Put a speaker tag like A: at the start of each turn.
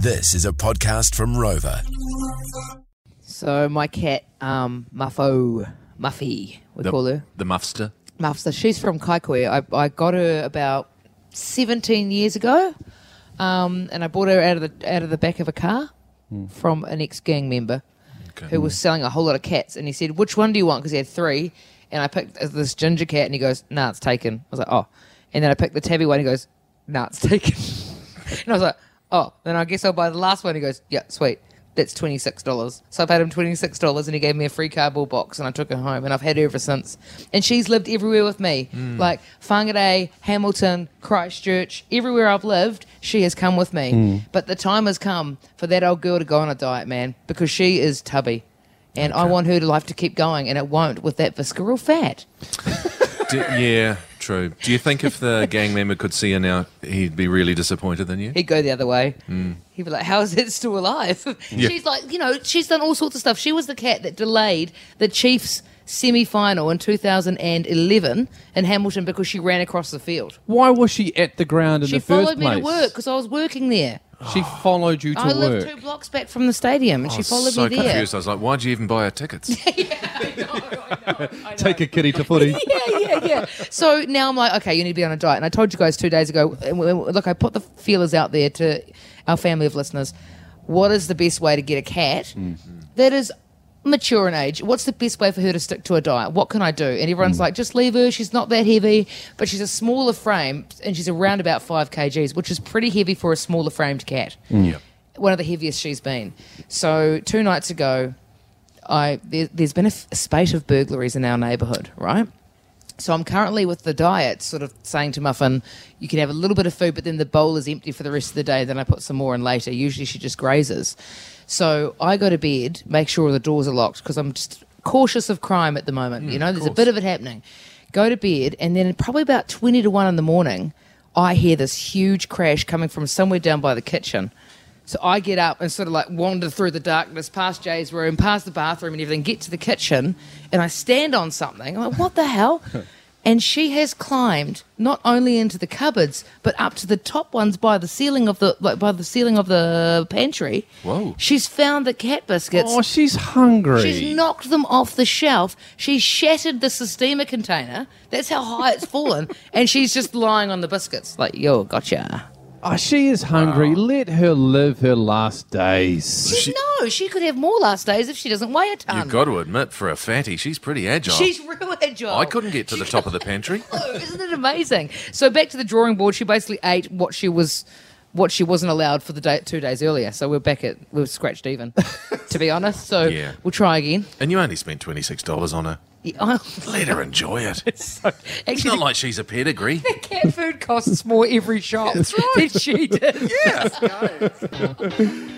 A: This is a podcast from Rova.
B: So my cat, um, Muffo, Muffy, we
C: The,
B: call her.
C: the muffster.
B: Muffster. She's from Kaikohe. I, I got her about 17 years ago, um, and I bought her out of the out of the back of a car from an ex gang member
C: Okay.
B: who was selling a whole lot of cats, and he said, "Which one do you want?" Because he had three, and I picked this ginger cat, and he goes, "Nah, it's taken." I was like, "Oh," and then I picked the tabby one. and He goes, "Nah, it's taken," and I was like, "Oh." Then I guess I'll buy the last one. He goes, "Yeah, sweet." That's twenty six dollars. So I paid him twenty six dollars, and he gave me a free cardboard box, and I took it home, and I've had her ever since. And she's lived everywhere with me, hmm. like Whangarei, Hamilton, Christchurch, everywhere I've lived, she has come with me. Hmm. But the time has come for that old girl to go on a diet, man, because she is tubby, and I want her to life to keep going, and it won't with that visceral fat.
C: Do, yeah, true. Do you think if the gang member could see her now, he'd be really disappointed in you?
B: He'd go the other way. Hmm. He'd be like, "How is it still alive?"
C: Yeah.
B: She's like, you know, she's done all sorts of stuff. She was the cat that delayed the Chiefs semi-final in 2011 in Hamilton because she ran across the field.
D: Why was she at the ground in
B: She
D: the first place?
B: She followed me to work because I was working there.
D: She followed you to
B: I live
D: work.
B: two blocks back from the stadium, and
C: I
B: she followed
C: so
B: me there.
C: So confused. I was like, why'd you even buy her tickets?
D: Take a kitty to footy.
B: yeah, yeah, yeah. So now I'm like, okay, you need to be on a diet. And I told you guys two days ago, look, I put the feelers out there to our family of listeners. What is the best way to get a cat mm-hmm. that is mature in age? What's the best way for her to stick to a diet? What can I do? And everyone's mm. like, just leave her. She's not that heavy, but she's a smaller frame, and she's around about five kgs, which is pretty heavy for a smaller framed cat. Mm.
C: Yep.
B: One of the heaviest she's been. So two nights ago, I there, there's been a, f- a spate of burglaries in our neighbourhood, right? So I'm currently with the diet, sort of saying to Muffin, you can have a little bit of food, but then the bowl is empty for the rest of the day. Then I put some more in later. Usually she just grazes. So I go to bed, make sure the doors are locked because I'm just cautious of crime at the moment. Mm, you know, there's a bit of it happening. Go to bed, and then probably about 20 to 1 in the morning, I hear this huge crash coming from somewhere down by the kitchen. So I get up and sort of like wander through the darkness, past Jay's room, past the bathroom and everything, get to the kitchen, and I stand on something. I'm like, what the hell? And she has climbed not only into the cupboards, but up to the top ones by the ceiling of the like by the ceiling of the pantry.
C: Whoa.
B: She's found the cat biscuits.
D: Oh, she's hungry.
B: She's knocked them off the shelf. She's shattered the Sistema container. That's how high it's fallen. and she's just lying on the biscuits. Like, yo, gotcha.
D: Oh, she is hungry. Let her live her last days.
B: She, no, she could have more last days if she doesn't weigh a ton.
C: You've got to admit, for a fatty, she's pretty agile.
B: She's real agile.
C: I couldn't get to the top of the pantry.
B: Oh, isn't it amazing? So back to the drawing board. She basically ate what she was, what she wasn't allowed for the day two days earlier. So we're back at we're scratched even, to be honest. So
C: Yeah.
B: we'll try again.
C: And you only spent $26 on her.
B: Yeah,
C: Let her enjoy it. It's
B: Actually,
C: not like she's a pedigree.
B: The cat food costs more every shop That's right. than she did.
C: Yeah.